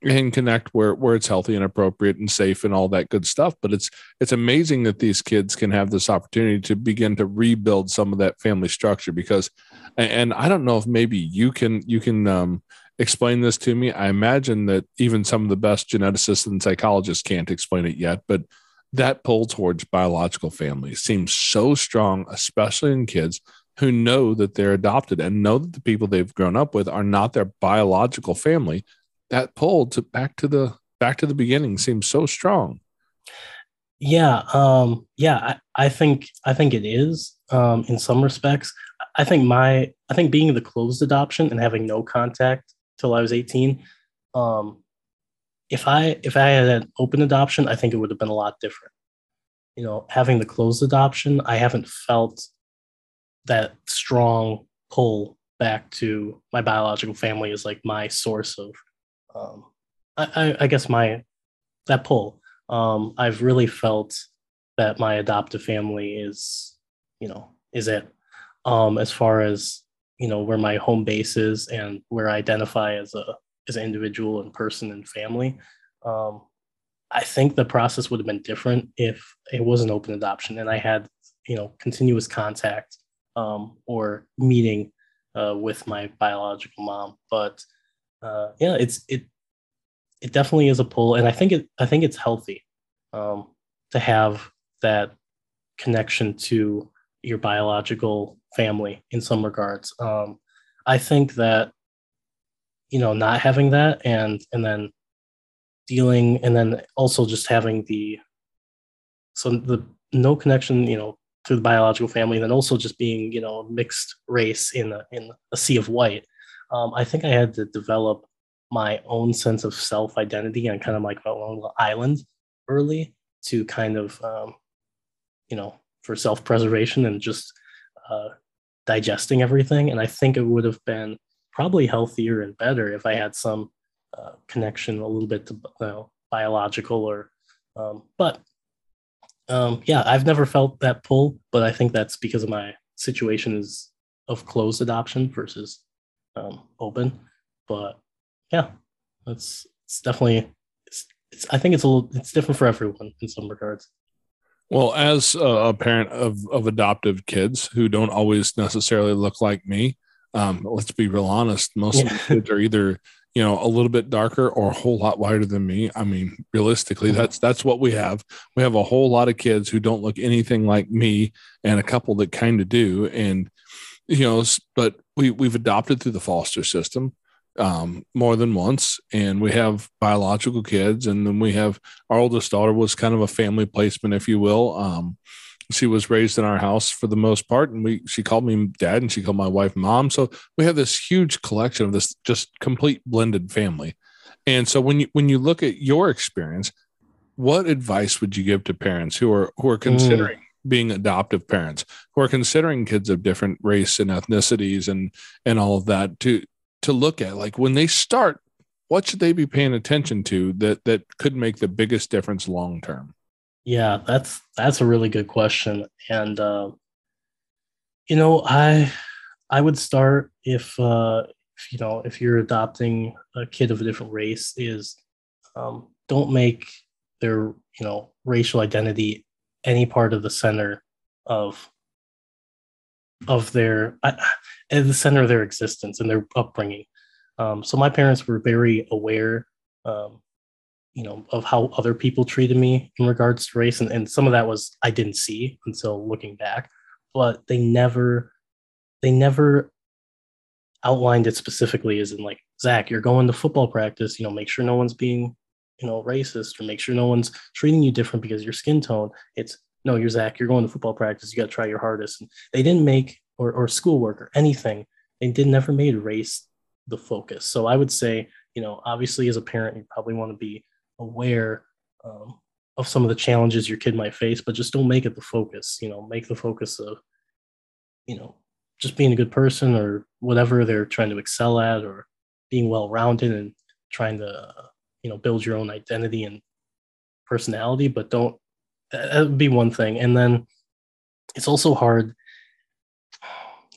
[SPEAKER 2] and connect where where it's healthy and appropriate and safe and all that good stuff but it's it's amazing that these kids can have this opportunity to begin to rebuild some of that family structure because and i don't know if maybe you can you can um explain this to me i imagine that even some of the best geneticists and psychologists can't explain it yet but that pull towards biological family seems so strong, especially in kids who know that they're adopted and know that the people they've grown up with are not their biological family. That pull to back to the back to the beginning seems so strong.
[SPEAKER 4] Yeah, um, yeah, I, I think I think it is um, in some respects. I think my I think being the closed adoption and having no contact till I was eighteen. Um, if I if I had an open adoption, I think it would have been a lot different. You know, having the closed adoption, I haven't felt that strong pull back to my biological family is like my source of, um, I, I, guess my that pull um, I've really felt that my adoptive family is, you know, is it um, as far as you know where my home base is and where I identify as a as an individual and person and family. Um, I think the process would have been different if it was an open adoption and I had, you know, continuous contact um, or meeting uh, with my biological mom. But uh, yeah, it's it it definitely is a pull, and I think it I think it's healthy um, to have that connection to your biological family in some regards. Um, I think that you know not having that and and then dealing and then also just having the so the no connection you know to the biological family and then also just being you know mixed race in a, in a sea of white um, i think i had to develop my own sense of self identity and kind of like my own island early to kind of um, you know for self preservation and just uh, digesting everything. And i think it would have been probably healthier and better if i had some uh, connection a little bit to you know, biological or um, but um, yeah i've never felt that pull but i think that's because of my situation is of closed adoption versus um, open. But yeah that's it's definitely it's, it's i think it's a little it's different for everyone in some regards.
[SPEAKER 2] Well, as a, parent of of adoptive kids who don't always necessarily look like me, um, let's be real honest. Most of the
[SPEAKER 4] Yeah.
[SPEAKER 2] kids are either you know a little bit darker or a whole lot whiter than me. I mean realistically that's that's what we have. We have a whole lot of kids who don't look anything like me and a couple that kind of do. And you know but we we've adopted through the foster system um, more than once. And we have biological kids and then we have our oldest daughter was kind of a family placement if you will. Um, she was raised in our house for the most part and we she called me dad and she called my wife mom. So we have this huge collection of this just complete blended family. And so when you when you look at your experience what advice would you give to parents who are who are considering mm. Being adoptive parents who are considering kids of different race and ethnicities and and all of that to to look at like when they start what should they be paying attention to that that could make the biggest difference long term?
[SPEAKER 4] Yeah, that's that's a really good question, and uh, you know, I I would start if uh, if you know if you're adopting a kid of a different race is um, don't make their you know racial identity any part of the center of of their at the center of their existence and their upbringing. Um, so my parents were very aware um, you know of how other people treated me in regards to race and, and some of that was i didn't see until looking back but they never they never outlined it specifically as in like zach you're going to football practice you know make sure no one's being you know racist or make sure no one's treating you different because your skin tone it's no you're zach you're going to football practice you got to try your hardest and they didn't make or, or schoolwork or anything they did never made race the focus so i would say you know obviously as a parent you probably want to be aware um, of some of the challenges your kid might face, but just don't make it the focus. You know, make the focus of, you know, just being a good person or whatever they're trying to excel at, or being well rounded and trying to, you know, build your own identity and personality. But don't. That would be one thing, and then it's also hard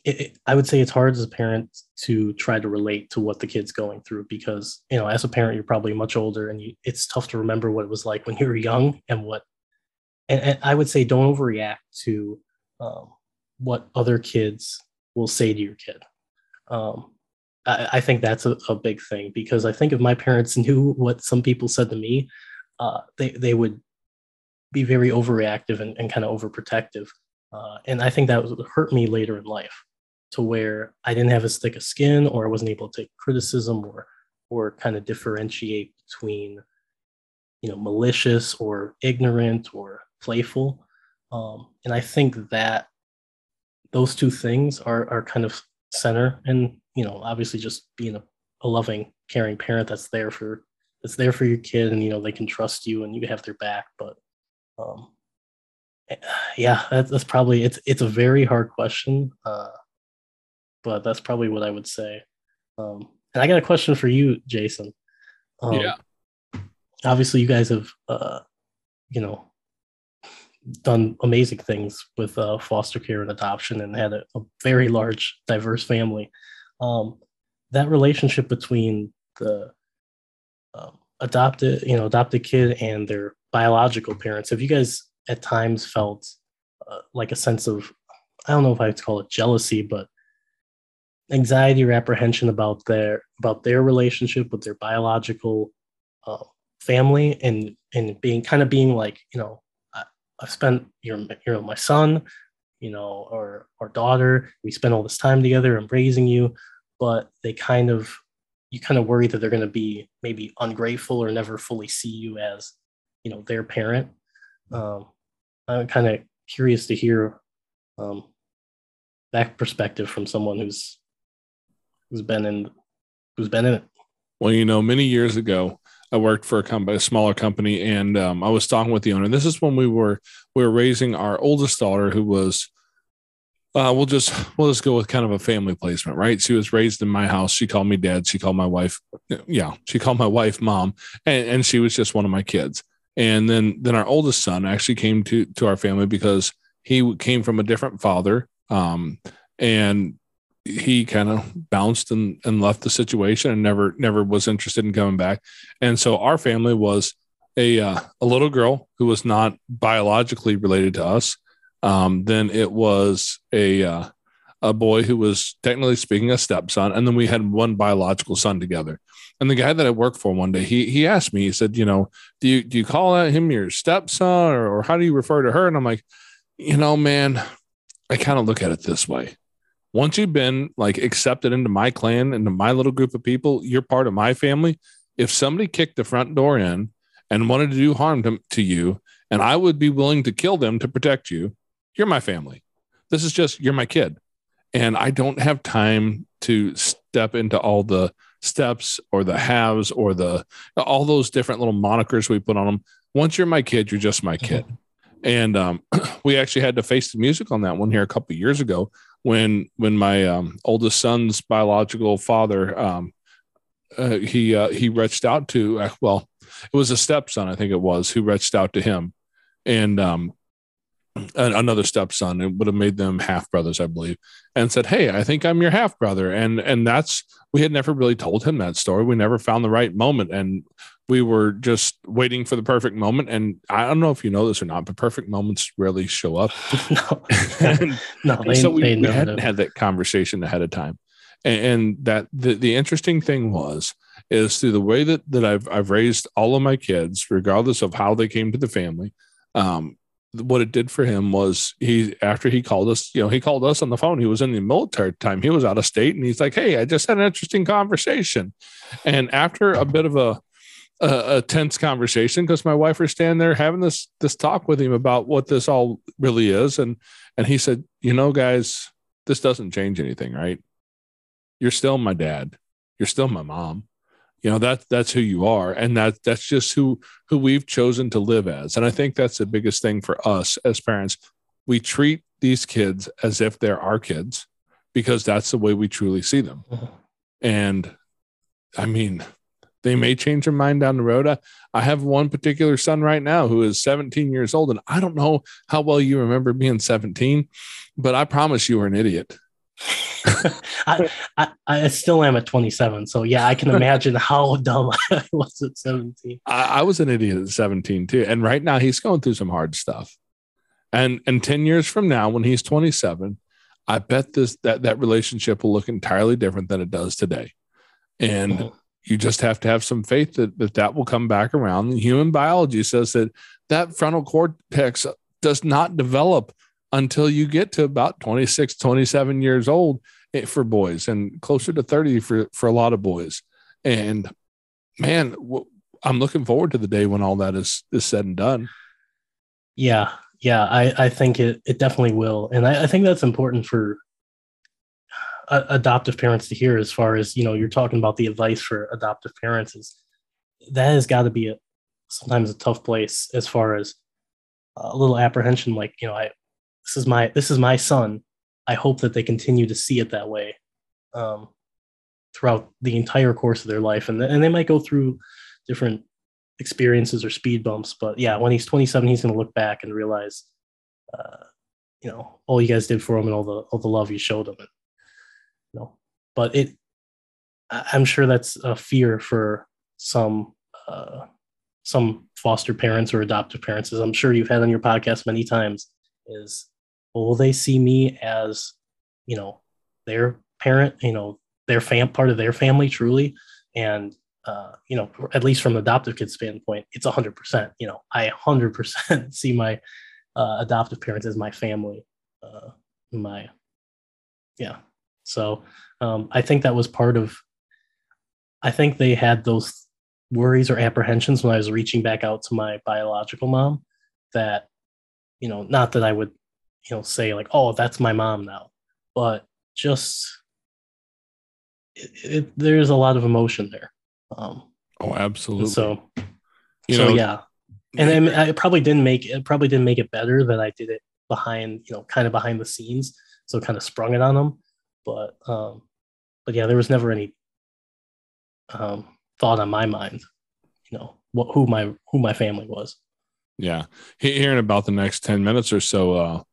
[SPEAKER 4] it, it, I would say it's hard as a parent to try to relate to what the kid's going through because you know as a parent you're probably much older and you, it's tough to remember what it was like when you were young and what and, and I would say don't overreact to um, what other kids will say to your kid. Um, I, I, think that's a, a, big thing because I think if my parents knew what some people said to me, uh, they they would be very overreactive and, and kind of overprotective. Uh, and I think that would hurt me later in life to where I didn't have as thick a skin or I wasn't able to take criticism or or kind of differentiate between you know malicious or ignorant or playful um, and i think that those two things are are kind of center and you know obviously just being a, a loving caring parent that's there for that's there for your kid and you know they can trust you and you have their back but um eh, yeah that's, that's probably it's it's a very hard question uh but that's probably what I would say. Um, and I got a question for you, Jason.
[SPEAKER 2] Um, yeah.
[SPEAKER 4] Obviously, you guys have, uh, you know, done amazing things with uh, foster care and adoption, and had a, a very large, diverse family. Um, that relationship between the um, adopted, you know, adopted kid and their biological parents. Have you guys at times felt uh, like a sense of, I don't know if I would call it jealousy, but anxiety or apprehension about their about their relationship with their biological uh, family and and being kind of being like you know I, I spent you're you're my son you know or or daughter we spent all this time together and raising you but they kind of you kind of worry that they're going to be maybe ungrateful or never fully see you as you know their parent um, i'm kind of curious to hear um, that perspective from someone who's who's been in who's been in it.
[SPEAKER 2] Well, you know, many years ago, I worked for a company, a smaller company, and um, I was talking with the owner. This is when we were we were raising our oldest daughter, who was. Uh, we'll just we'll just go with kind of a family placement, right? She was raised in my house. She called me dad. She called my wife, yeah, she called my wife mom, and, and she was just one of my kids. And then then our oldest son actually came to to our family because he came from a different father, um, and he kind of bounced and, and left the situation and never never was interested in coming back. And so our family was a uh, a little girl who was not biologically related to us. Um, then it was a uh, a boy who was technically speaking a stepson, and then we had one biological son together. And the guy that I worked for one day, he he asked me, he said, you know, do you do you call him your stepson or, or how do you refer to her? And I'm like, you know, man, I kind of look at it this way. Once you've been like accepted into my clan, into my little group of people, you're part of my family. If somebody kicked the front door in and wanted to do harm to, to you, and I would be willing to kill them to protect you, you're my family. This is just, you're my kid. And I don't have time to step into all the steps or the halves or the all those different little monikers we put on them. Once you're my kid, you're just my kid. And um, we actually had to face the music on that one here a couple years ago when when my um, oldest son's biological father um, uh, he uh, he reached out to well it was a stepson I think it was who reached out to him. And um, another stepson it would have made them half brothers i believe and said hey i think i'm your half brother. And and that's we had never really told him that story. We never found the right moment and we were just waiting for the perfect moment. And i don't know if you know this or not but perfect moments rarely show up.
[SPEAKER 4] No,
[SPEAKER 2] and,
[SPEAKER 4] no, they,
[SPEAKER 2] so we, we hadn't
[SPEAKER 4] do.
[SPEAKER 2] had that conversation ahead of time. And, and that the, the interesting thing was is through the way that that I've I've raised all of my kids, regardless of how they came to the family. Um, what it did for him was he after he called us, you know, he called us on the phone. He was in the military time. He was out of state, and he's like, "Hey, I just had an interesting conversation." And after a bit of a a, a tense conversation, because my wife was standing there having this this talk with him about what this all really is, and and he said, "You know, guys, this doesn't change anything, right? You're still my dad. You're still my mom." You know that that's who you are and that that's just who who we've chosen to live as. And i think that's the biggest thing for us as parents. We treat these kids as if they're our kids because that's the way we truly see them.
[SPEAKER 4] Mhm.
[SPEAKER 2] and i mean they may change their mind down the road. I, I have one particular son right now who is 17 years old and i don't know how well you remember being 17 but i promise you were an idiot
[SPEAKER 4] I, I, I still am at 27. So yeah, I can imagine how dumb I was at 17.
[SPEAKER 2] I, I was an idiot at 17 too. And right now he's going through some hard stuff. And and 10 years from now, when he's 27, I bet this that that relationship will look entirely different than it does today. And
[SPEAKER 4] Mhm.
[SPEAKER 2] you just have to have some faith that that, that will come back around. Human biology says that that frontal cortex does not develop until you get to about 26, 27 years old eh, for boys and closer to 30 for, for a lot of boys. And man, I'm looking forward to the day when all that is, is said and done.
[SPEAKER 4] Yeah, yeah, I, I think it, it definitely will. And I, I think that's important for uh, adoptive parents to hear as far as, you know, you're talking about the advice for adoptive parents is that has got to be a, sometimes a tough place as far as a little apprehension. Like, you know, I, this is my, this is my son. I hope that they continue to see it that way um, throughout the entire course of their life. And, th- and they might go through different experiences or speed bumps. But yeah, when he's 27, he's going to look back and realize, uh, you know, all you guys did for him and all the all the love you showed him. And, you know, but it, I'm sure that's a fear for some uh, some foster parents or adoptive parents, as I'm sure you've had on your podcast many times. Is will they see me as, you know, their parent, you know, their fam part of their family truly, and uh, you know, at least from the adoptive kid standpoint, it's hundred percent. You know, I hundred percent see my uh, adoptive parents as my family. Uh, my, yeah. So um, I think that was part of. I think they had those worries or apprehensions when I was reaching back out to my biological mom. That, you know, not that I would, you know, say like, "Oh, that's my mom now," but just it, it, there's a lot of emotion there. Um,
[SPEAKER 2] Oh, absolutely.
[SPEAKER 4] so
[SPEAKER 2] you
[SPEAKER 4] so
[SPEAKER 2] know,
[SPEAKER 4] yeah, and then I probably didn't make it probably didn't make it better that I did it behind you know kind of behind the scenes, so kind of sprung it on them. But um, but yeah, there was never any um thought on my mind, you know, what who my who my family was.
[SPEAKER 2] Yeah. He- Here in about the next 10 minutes or so, uh,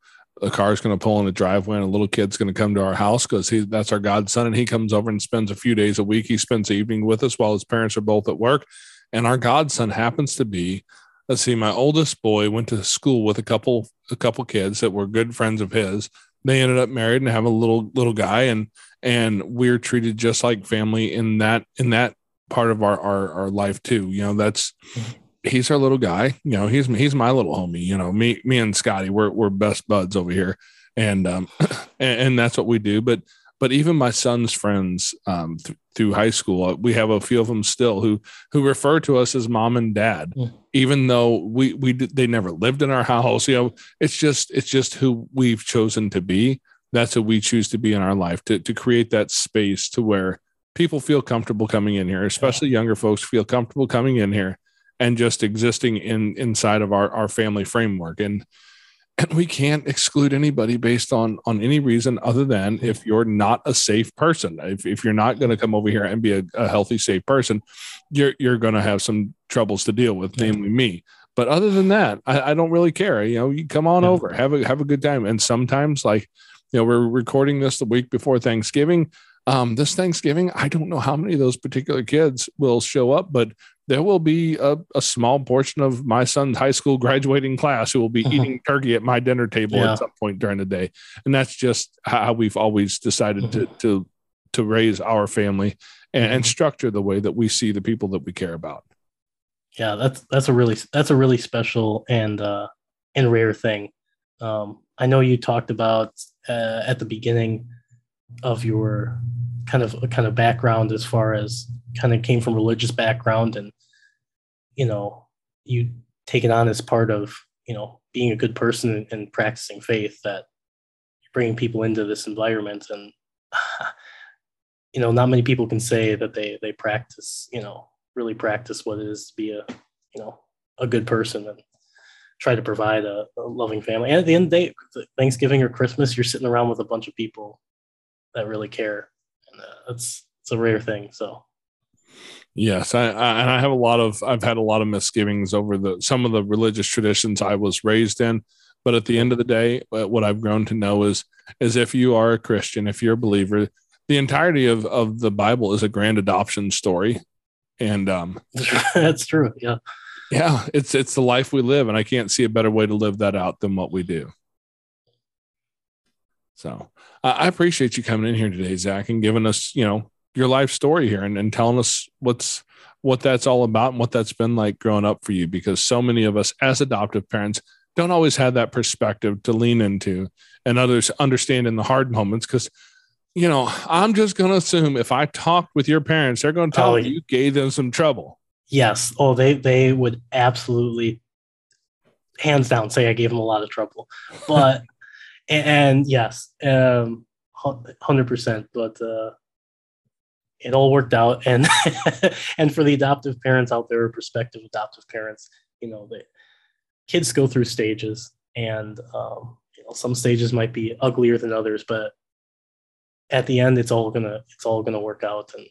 [SPEAKER 2] a car's going to pull in the driveway and a little kid's going to come to our house because he that's our godson and he comes over and spends a few days a week. He spends the evening with us while his parents are both at work. And our godson happens to be, let's see, my oldest boy went to school with a couple a couple kids that were good friends of his. they ended up married and have a little little guy and and we're treated just like family in that in that part of our our, our life too you know that's mm-hmm. He's our little guy you know he's he's my little homie you know me me and scotty we're we're best buds over here and um and, and that's what we do but but even my son's friends um, th- through high school, uh, we have a few of them still who who refer to us as mom and dad,
[SPEAKER 4] Mm.
[SPEAKER 2] even though we we they never lived in our house. You know, it's just it's just who we've chosen to be. That's who we choose to be in our life to to create that space to where people feel comfortable coming in here, especially younger folks feel comfortable coming in here and just existing in inside of our our family framework. And and we can't exclude anybody based on on any reason other than if you're not a safe person. If, if you're not going to come over here and be a, a healthy safe person you're you're going to have some troubles to deal with
[SPEAKER 4] Yeah.
[SPEAKER 2] namely me. But other than that I, I don't really care. You know you come on
[SPEAKER 4] Yeah.
[SPEAKER 2] over. Have a have a good time. And sometimes like you know we're recording this the week before thanksgiving um this thanksgiving i don't know how many of those particular kids will show up but there will be a, a small portion of my son's high school graduating class who will be eating turkey at my dinner table
[SPEAKER 4] Yeah.
[SPEAKER 2] at some point during the day and that's just how we've always decided to to to raise our family and, and
[SPEAKER 4] Mhm.
[SPEAKER 2] structure the way that we see the people that we care about
[SPEAKER 4] yeah that's that's a really that's a really special and uh and rare thing um i know you talked about uh, at the beginning of your kind of kind of background as far as kind of came from religious background and you know you take it on as part of you know being a good person and, practicing faith that bringing people into this environment. And you know not many people can say that they they practice you know really practice what it is to be a you know a good person and try to provide a, a loving family. And at the end of the day thanksgiving or christmas you're sitting around with a bunch of people that really care. And uh, that's it's a rare thing so.
[SPEAKER 2] Yes, I, I and I have a lot of I've had a lot of misgivings over the some of the religious traditions I was raised in, but at the end of the day, uh, what I've grown to know is is if you are a Christian, if you're a believer, the entirety of of the Bible is a grand adoption story, and um,
[SPEAKER 4] that's true yeah.
[SPEAKER 2] Yeah, it's it's the life we live, and I can't see a better way to live that out than what we do. So uh, I appreciate you coming in here today, Zach, and giving us you know your life story here and, and telling us what's what that's all about and what that's been like growing up for you because so many of us as adoptive parents don't always have that perspective to lean into and others understand in the hard moments because you know i'm just going to assume if i talked with your parents they're going to tell
[SPEAKER 4] Oh,
[SPEAKER 2] me you gave them some trouble.
[SPEAKER 4] Yes. Oh they they would absolutely hands down say i gave them a lot of trouble. But and, and yes um 100% but uh it all worked out and and for the adoptive parents out there prospective adoptive parents you know the kids go through stages and um you know some stages might be uglier than others but at the end it's all gonna it's all gonna work out and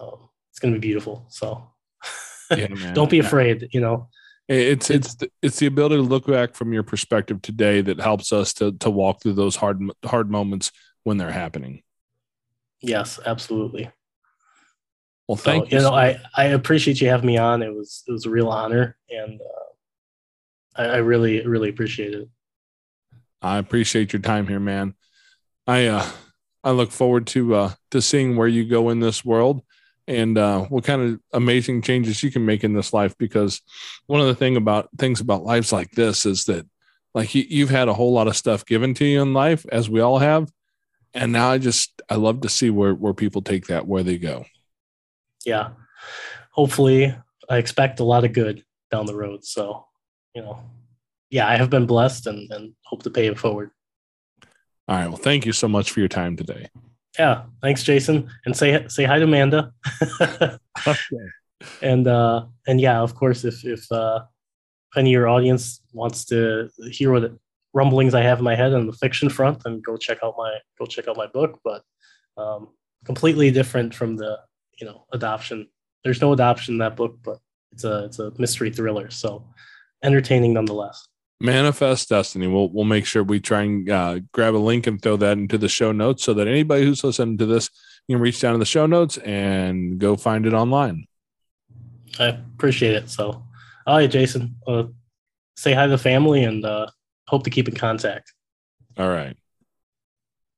[SPEAKER 4] um, it's gonna be beautiful so.
[SPEAKER 2] Yeah,
[SPEAKER 4] don't be afraid you know
[SPEAKER 2] it's it's the, it's the ability to look back from your perspective today that helps us to to walk through those hard hard moments when they're happening.
[SPEAKER 4] Yes absolutely.
[SPEAKER 2] Well
[SPEAKER 4] so,
[SPEAKER 2] thank
[SPEAKER 4] you know
[SPEAKER 2] so
[SPEAKER 4] i i appreciate you having me on. It was it was a real honor and uh, I, I really really appreciate it.
[SPEAKER 2] I appreciate your time here, man. I uh I look forward to uh to seeing where you go in this world and uh what kind of amazing changes you can make in this life because one of the thing about things about lives like this is that like you, you've had a whole lot of stuff given to you in life as we all have and now I just I love to see where where people take that where they go.
[SPEAKER 4] yeah hopefully i expect a lot of good down the road so you know yeah i have been blessed and, and hope to pay it forward
[SPEAKER 2] All right, well thank you so much for your time today.
[SPEAKER 4] Yeah thanks jason. And say say hi to amanda. And uh and yeah of course if if uh any of your audience wants to hear what rumblings i have in my head on the fiction front then go check out my go check out my book. But um completely different from the you know adoption. There's no adoption in that book but it's a it's a mystery thriller. So entertaining nonetheless
[SPEAKER 2] Manifest Destiny. We'll we'll make sure we try and uh, grab a link and throw that into the show notes so that anybody who's listening to this you can reach down to the show notes and go find it online.
[SPEAKER 4] i appreciate it so all right jason uh, say hi to the family and uh hope to keep in contact
[SPEAKER 2] All right.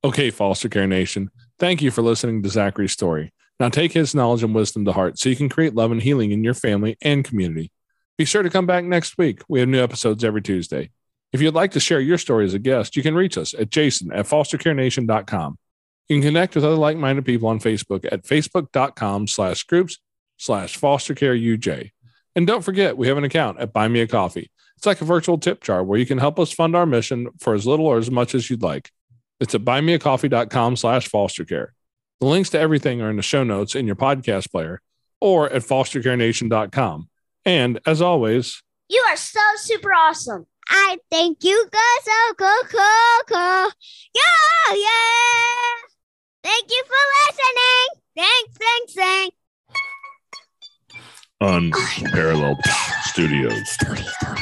[SPEAKER 2] Okay, Foster Care Nation, thank you for listening to Zachary's story. Now take his knowledge and wisdom to heart so you can create love and healing in your family and community. Be sure to come back next week. We have new episodes every Tuesday. If you'd like to share your story as a guest, you can reach us at jason at fostercarenation.com. You can connect with other like-minded people on Facebook at facebook.com slash groups slash fostercareuj. And don't forget, we have an account at Buy Me a Coffee. It's like a virtual tip jar where you can help us fund our mission for as little or as much as you'd like. It's at buymeacoffee.com slash fostercare. The links to everything are in the show notes in your podcast player or at fostercarenation.com. And as always,
[SPEAKER 3] You are so super awesome. I think you guys so cool, cool, cool. Yeah, yeah. Thank you for listening. Thanks, thanks, thanks.
[SPEAKER 1] Unparalleled Studios.
[SPEAKER 3] Story, story.